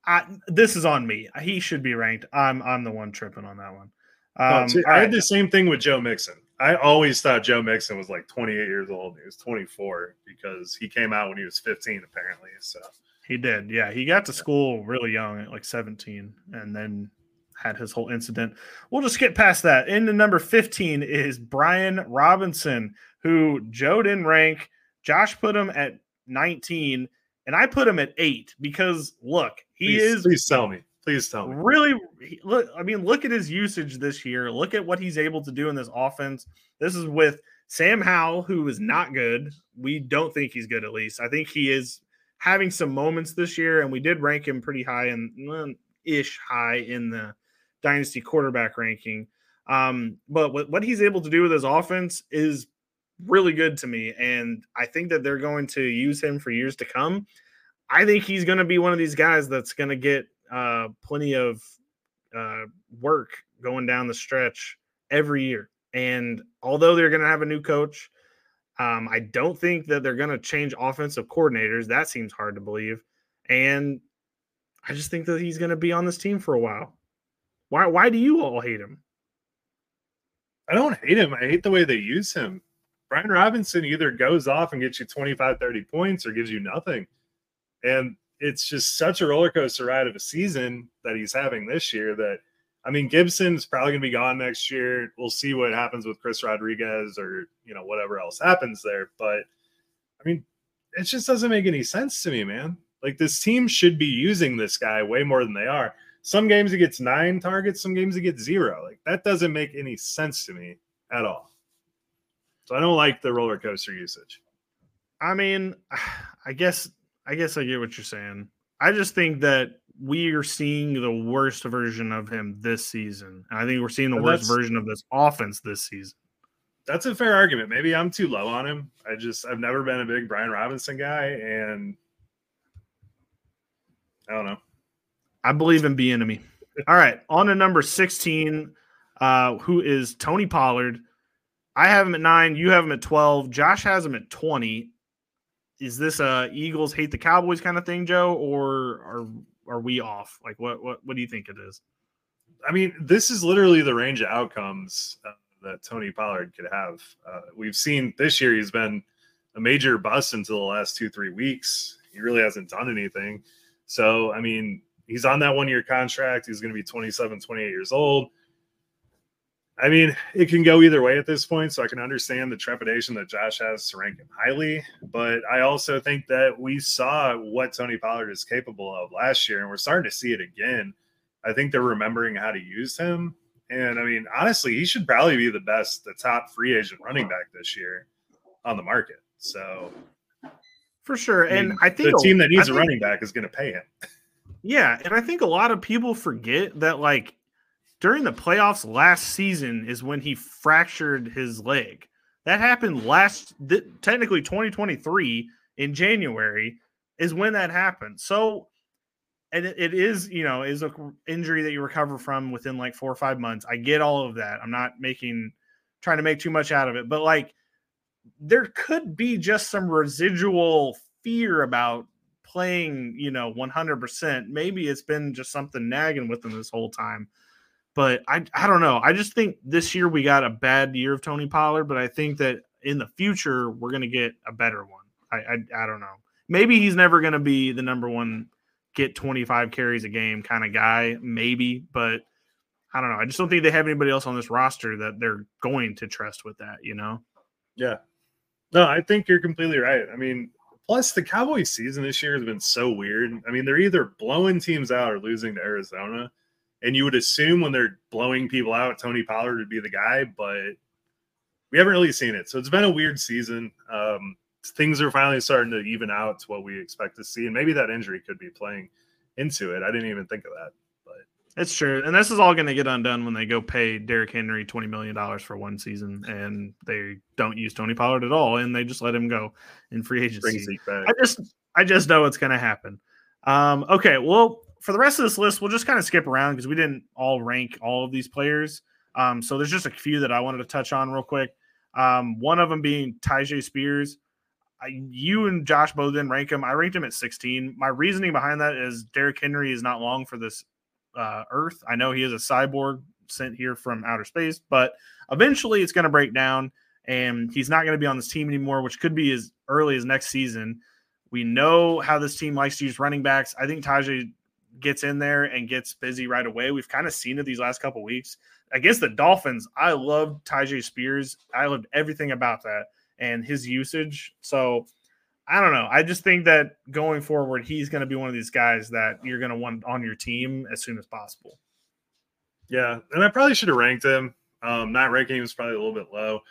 I, this is on me. He should be ranked. I'm I'm the one tripping on that one. Oh, um, see, I had the same thing with Joe Mixon. I always thought Joe Mixon was like 28 years old. He was 24 because he came out when he was 15, apparently. So he did. Yeah, he got to school really young, at like 17, and then had his whole incident. We'll just get past that. In the number 15 is Brian Robinson, who Joe didn't rank. Josh put him at 19, and I put him at eight because look, he please, is. Please tell me. Please tell me. Really, look. I mean, look at his usage this year. Look at what he's able to do in this offense. This is with Sam Howell, who is not good. We don't think he's good, at least. I think he is having some moments this year, and we did rank him pretty high and ish high in the dynasty quarterback ranking. Um, but what, what he's able to do with his offense is really good to me. And I think that they're going to use him for years to come. I think he's going to be one of these guys that's going to get uh, plenty of uh, work going down the stretch every year. And although they're going to have a new coach, um, I don't think that they're going to change offensive coordinators. That seems hard to believe. And I just think that he's going to be on this team for a while. Why? Why do you all hate him? I don't hate him. I hate the way they use him. Brian Robinson either goes off and gets you 25, 30 points or gives you nothing. And it's just such a roller coaster ride of a season that he's having this year that I mean Gibson's probably gonna be gone next year. We'll see what happens with Chris Rodriguez or you know whatever else happens there. But I mean, it just doesn't make any sense to me, man. Like this team should be using this guy way more than they are. Some games he gets nine targets, some games he gets zero. Like that doesn't make any sense to me at all. So I don't like the roller coaster usage. I mean, [SIGHS] I guess I guess I get what you're saying. I just think that we are seeing the worst version of him this season. And I think we're seeing the worst version of this offense this season. That's a fair argument. Maybe I'm too low on him. I just I've never been a big Brian Robinson guy and I don't know. I believe in Bieniemy. All right, on to number 16, uh, who is Tony Pollard. I have him at nine. You have him at 12. Josh has him at 20. Is this a Eagles hate the Cowboys kind of thing, Joe, or are are we off? Like, what what what do you think it is? I mean, this is literally the range of outcomes uh, that Tony Pollard could have. Uh, we've seen this year he's been a major bust until the last two three weeks. He really hasn't done anything. So, I mean, he's on that one year contract. He's going to be 27, 28 years old. I mean, it can go either way at this point. So I can understand the trepidation that Josh has to rank him highly. But I also think that we saw what Tony Pollard is capable of last year, and we're starting to see it again. I think they're remembering how to use him. And I mean, honestly, he should probably be the best, the top free agent running back this year on the market. So for sure. I mean, and I think the team that needs a running back is going to pay him. Yeah. And I think a lot of people forget that, like, during the playoffs last season is when he fractured his leg. That happened last, th- technically 2023 in January is when that happened. So, and it, it is, you know, is a injury that you recover from within like four or five months. I get all of that. I'm not making, trying to make too much out of it, but like there could be just some residual fear about playing, you know, 100%. Maybe it's been just something nagging with him this whole time. But I, I don't know. I just think this year we got a bad year of Tony Pollard, but I think that in the future we're going to get a better one. I, I, I don't know. Maybe he's never going to be the number one get 25 carries a game kind of guy, maybe, but I don't know. I just don't think they have anybody else on this roster that they're going to trust with that, you know? Yeah. No, I think you're completely right. I mean, plus the Cowboys season this year has been so weird. I mean, they're either blowing teams out or losing to Arizona. And you would assume when they're blowing people out, Tony Pollard would be the guy, but we haven't really seen it. So it's been a weird season. Um, things are finally starting to even out to what we expect to see. And maybe that injury could be playing into it. I didn't even think of that. But it's true. And this is all going to get undone when they go pay Derrick Henry $20 million for one season and they don't use Tony Pollard at all and they just let him go in free agency. I just I just know it's going to happen. Um, okay, well, for the rest of this list, we'll just kind of skip around because we didn't all rank all of these players. Um, so there's just a few that I wanted to touch on real quick. Um, one of them being Tyjae Spears. I, you and Josh both didn't rank him. I ranked him at 16. My reasoning behind that is Derrick Henry is not long for this uh, Earth. I know he is a cyborg sent here from outer space, but eventually it's going to break down and he's not going to be on this team anymore, which could be as early as next season. We know how this team likes to use running backs. I think Tyjae gets in there and gets busy right away. We've kind of seen it these last couple weeks against the Dolphins. I loved Tyjae Spears. I loved everything about that and his usage. So I don't know. I just think that going forward, he's going to be one of these guys that you're going to want on your team as soon as possible. Yeah, and I probably should have ranked him. Um, not ranking is probably a little bit low.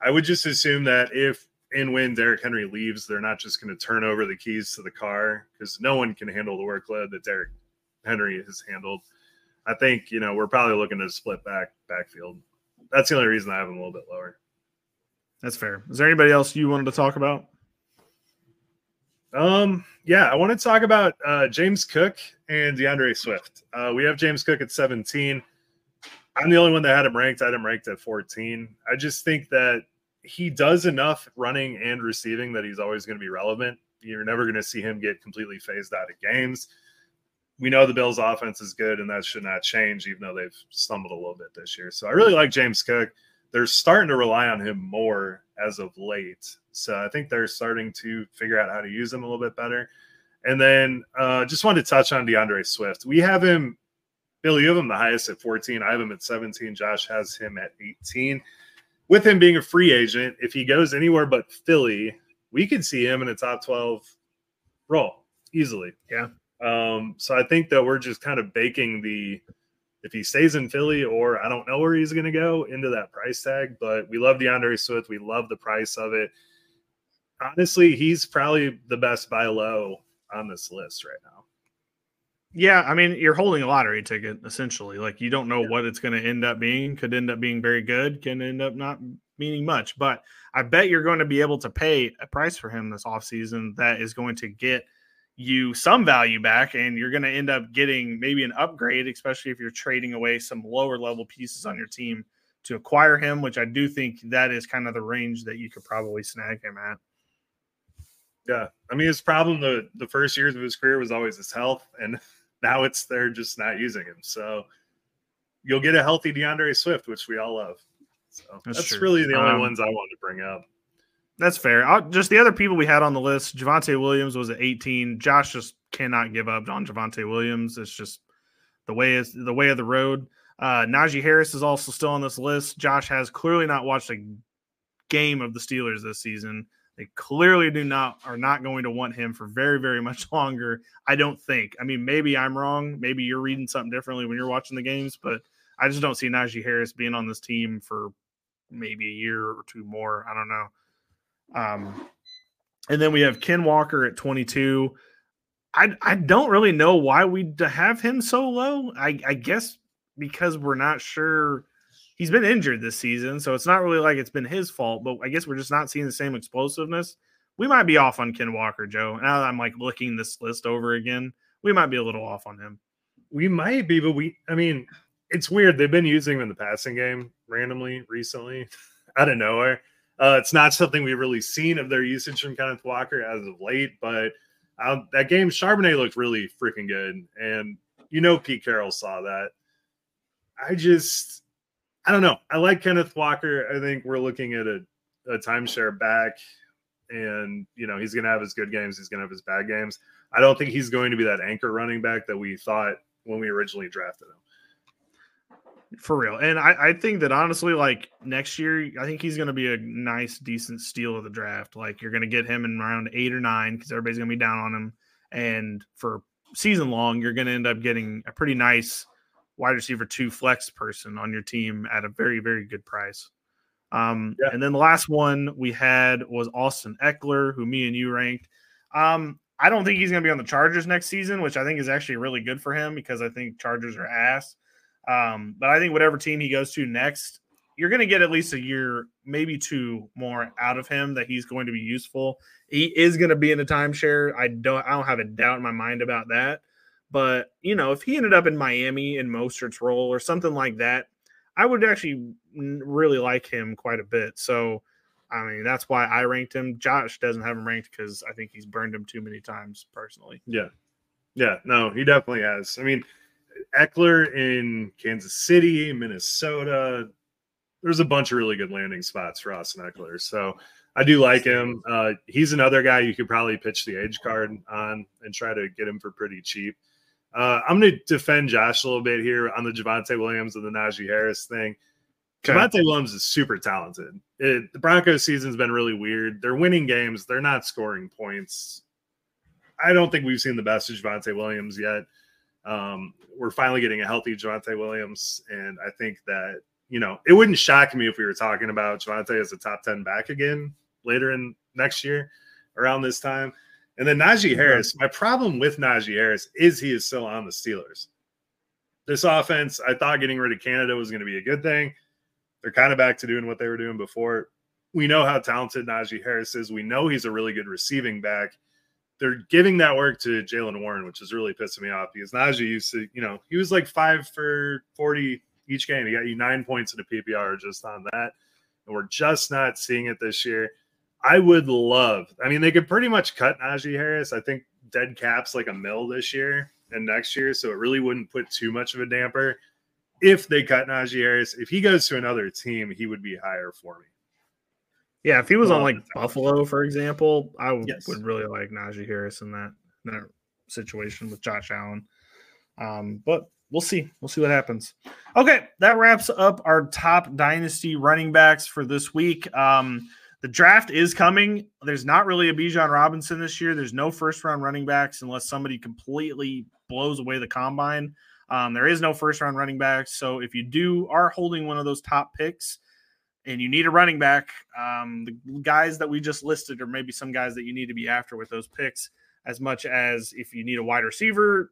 I would just assume that if and when Derrick Henry leaves, they're not just going to turn over the keys to the car because no one can handle the workload that Derrick Henry has handled. I think you know we're probably looking to split back backfield. That's the only reason I have him a little bit lower. That's fair. Is there anybody else you wanted to talk about? Um, yeah, I want to talk about uh, James Cook and D'Andre Swift. Uh, we have James Cook at 17. I'm the only one that had him ranked. I had him ranked at 14. I just think that he does enough running and receiving that he's always going to be relevant. You're never going to see him get completely phased out of games. We know the Bills' offense is good, and that should not change, even though they've stumbled a little bit this year. So I really like James Cook. They're starting to rely on him more as of late. So I think they're starting to figure out how to use him a little bit better. And then uh, just wanted to touch on D'Andre Swift. We have him, Bill, you have him the highest at 14. I have him at 17. Josh has him at 18. With him being a free agent, if he goes anywhere but Philly, we could see him in a top 12 role easily. Yeah. Um, so I think that we're just kind of baking the if he stays in Philly or I don't know where he's going to go into that price tag. But we love D'Andre Swift. We love the price of it. Honestly, he's probably the best buy low on this list right now. Yeah, I mean, you're holding a lottery ticket essentially. Like you don't know yeah. what it's going to end up being. Could end up being very good. Can end up not meaning much. But I bet you're going to be able to pay a price for him this offseason that is going to get you some value back and you're going to end up getting maybe an upgrade especially if you're trading away some lower level pieces on your team to acquire him which i do think that is kind of the range that you could probably snag him at. Yeah i mean his problem the the first years of his career was always his health and [LAUGHS] now it's they're just not using him. So you'll get a healthy D'Andre Swift which we all love. So that's, that's really the only um, ones i wanted to bring up that's fair. I'll, just the other people we had on the list, Javonte Williams was at 18. Josh just cannot give up on Javonte Williams. It's just the way is the way of the road. Uh, Najee Harris is also still on this list. Josh has clearly not watched a game of the Steelers this season. They clearly do not are not going to want him for very very much [LAUGHS] longer. I don't think. I mean, maybe I'm wrong. Maybe you're reading something differently when you're watching the games, but I just don't see Najee Harris being on this team for maybe a year or two more. I don't know. Um, and then we have Ken Walker at 22. I I don't really know why we have him so low. I, I guess because we're not sure he's been injured this season, so it's not really like it's been his fault. But I guess we're just not seeing the same explosiveness. We might be off on Ken Walker, Joe. Now that I'm like looking this list over again, we might be a little off on him. We might be, but we, I mean, it's weird. They've been using him in the passing game randomly recently, out of nowhere. Uh, it's not something we've really seen of their usage from Kenneth Walker as of late, but uh, that game, Charbonnet looked really freaking good. And you know, Pete Carroll saw that. I just, I don't know. I like Kenneth Walker. I think we're looking at a, a timeshare back, and, you know, he's going to have his good games, he's going to have his bad games. I don't think he's going to be that anchor running back that we thought when we originally drafted him for real. And I, I think that honestly, like next year, I think he's going to be a nice, decent steal of the draft. Like you're going to get him in round eight or nine because everybody's going to be down on him. And for season long, you're going to end up getting a pretty nice wide receiver two flex person on your team at a very, very good price. Um, yeah. And then the last one we had was Austin Ekeler, who me and you ranked. Um, I don't think he's going to be on the Chargers next season, which I think is actually really good for him because I think Chargers are ass. Um, but I think whatever team he goes to next, you're going to get at least a year, maybe two more out of him that he's going to be useful. He is going to be in a timeshare. I don't, I don't have a doubt in my mind about that. But you know, if he ended up in Miami in Mostert's role or something like that, I would actually really like him quite a bit. So, I mean, that's why I ranked him. Josh doesn't have him ranked because I think he's burned him too many times personally. Yeah, yeah, no, he definitely has. I mean Ekeler in Kansas City, Minnesota. There's a bunch of really good landing spots for Austin Ekeler. So I do like him. Uh, he's another guy you could probably pitch the age card on and try to get him for pretty cheap. Uh, I'm going to defend Josh a little bit here on the Javonte Williams and the Najee Harris thing. Okay. Javonte Williams is super talented. It, the Broncos season's been really weird. They're winning games, they're not scoring points. I don't think we've seen the best of Javonte Williams yet. Um, we're finally getting a healthy Javonte Williams, and I think that you know it wouldn't shock me if we were talking about Javonte as a top ten back again later in next year around this time. And then Najee Harris, my problem with Najee Harris is he is still on the Steelers. This offense, I thought getting rid of Canada was going to be a good thing. They're kind of back to doing what they were doing before. We know how talented Najee Harris is. We know he's a really good receiving back they're giving that work to Jaylen Warren, which is really pissing me off because Najee used to, you know, he was like five for 40 each game. He got you nine points in a PPR just on that. And we're just not seeing it this year. I would love, I mean, they could pretty much cut Najee Harris. I think dead caps like a mill this year and next year. So it really wouldn't put too much of a damper if they cut Najee Harris. If he goes to another team, he would be higher for me. Yeah, if he was on like Buffalo, for example, I would, yes. would really like Najee Harris in that in that situation with Josh Allen. Um, but we'll see. We'll see what happens. Okay, that wraps up our top dynasty running backs for this week. Um, the draft is coming. There's not really a Bijan Robinson this year. There's no first round running backs unless somebody completely blows away the combine. Um, there is no first round running backs. So if you do are holding one of those top picks, and you need a running back, um, the guys that we just listed are maybe some guys that you need to be after with those picks. As much as if you need a wide receiver,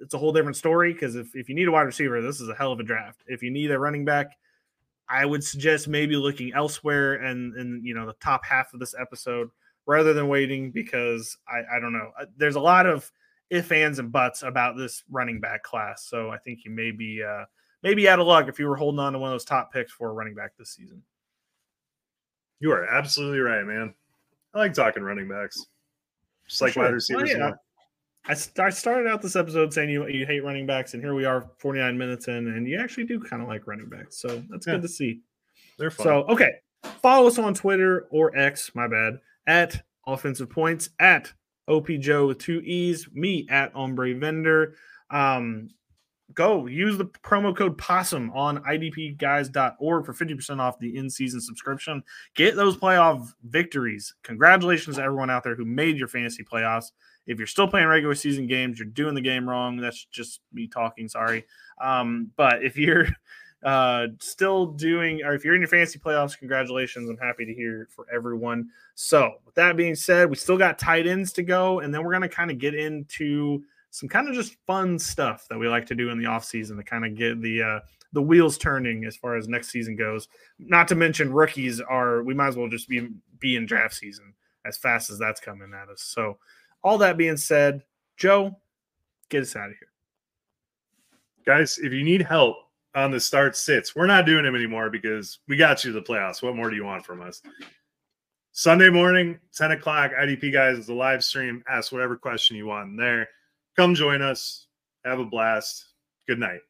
it's a whole different story. Because if, if you need a wide receiver, this is a hell of a draft. If you need a running back, I would suggest maybe looking elsewhere and and you know the top half of this episode rather than waiting because I I don't know. Uh, there's a lot of if ands and buts about this running back class, so I think you may be uh, maybe out of luck if you were holding on to one of those top picks for a running back this season. You are absolutely right, man. I like talking running backs, just like sure. wide receivers. Well, yeah. I, I started out this episode saying you you hate running backs, and here we are, 49 minutes in, and you actually do kind of like running backs. So that's yeah. good to see. They're fun. So okay, follow us on Twitter or X, my bad, at offensive points at OP Joe with two E's, me at Hombrevender. Um, go use the promo code possum on idpguys.org for 50% off the in-season subscription. Get those playoff victories. Congratulations to everyone out there who made your fantasy playoffs. If you're still playing regular season games you're doing the game wrong. That's just me talking sorry. Um, but if you're uh, still doing or if you're in your fantasy playoffs congratulations i'm happy to hear for everyone so with that being said we still got tight ends to go and then we're going to kind of get into some kind of just fun stuff that we like to do in the off season to kind of get the uh, the wheels turning as far as next season goes. Not to mention rookies are we might as well just be be in draft season as fast as that's coming at us. So all that being said, Joe, get us out of here. Guys, if you need help on the start sits, we're not doing them anymore because we got you to the playoffs. What more do you want from us? Sunday morning, 10 o'clock, IDP guys is a live stream. Ask whatever question you want in there. Come join us. Have a blast. Good night.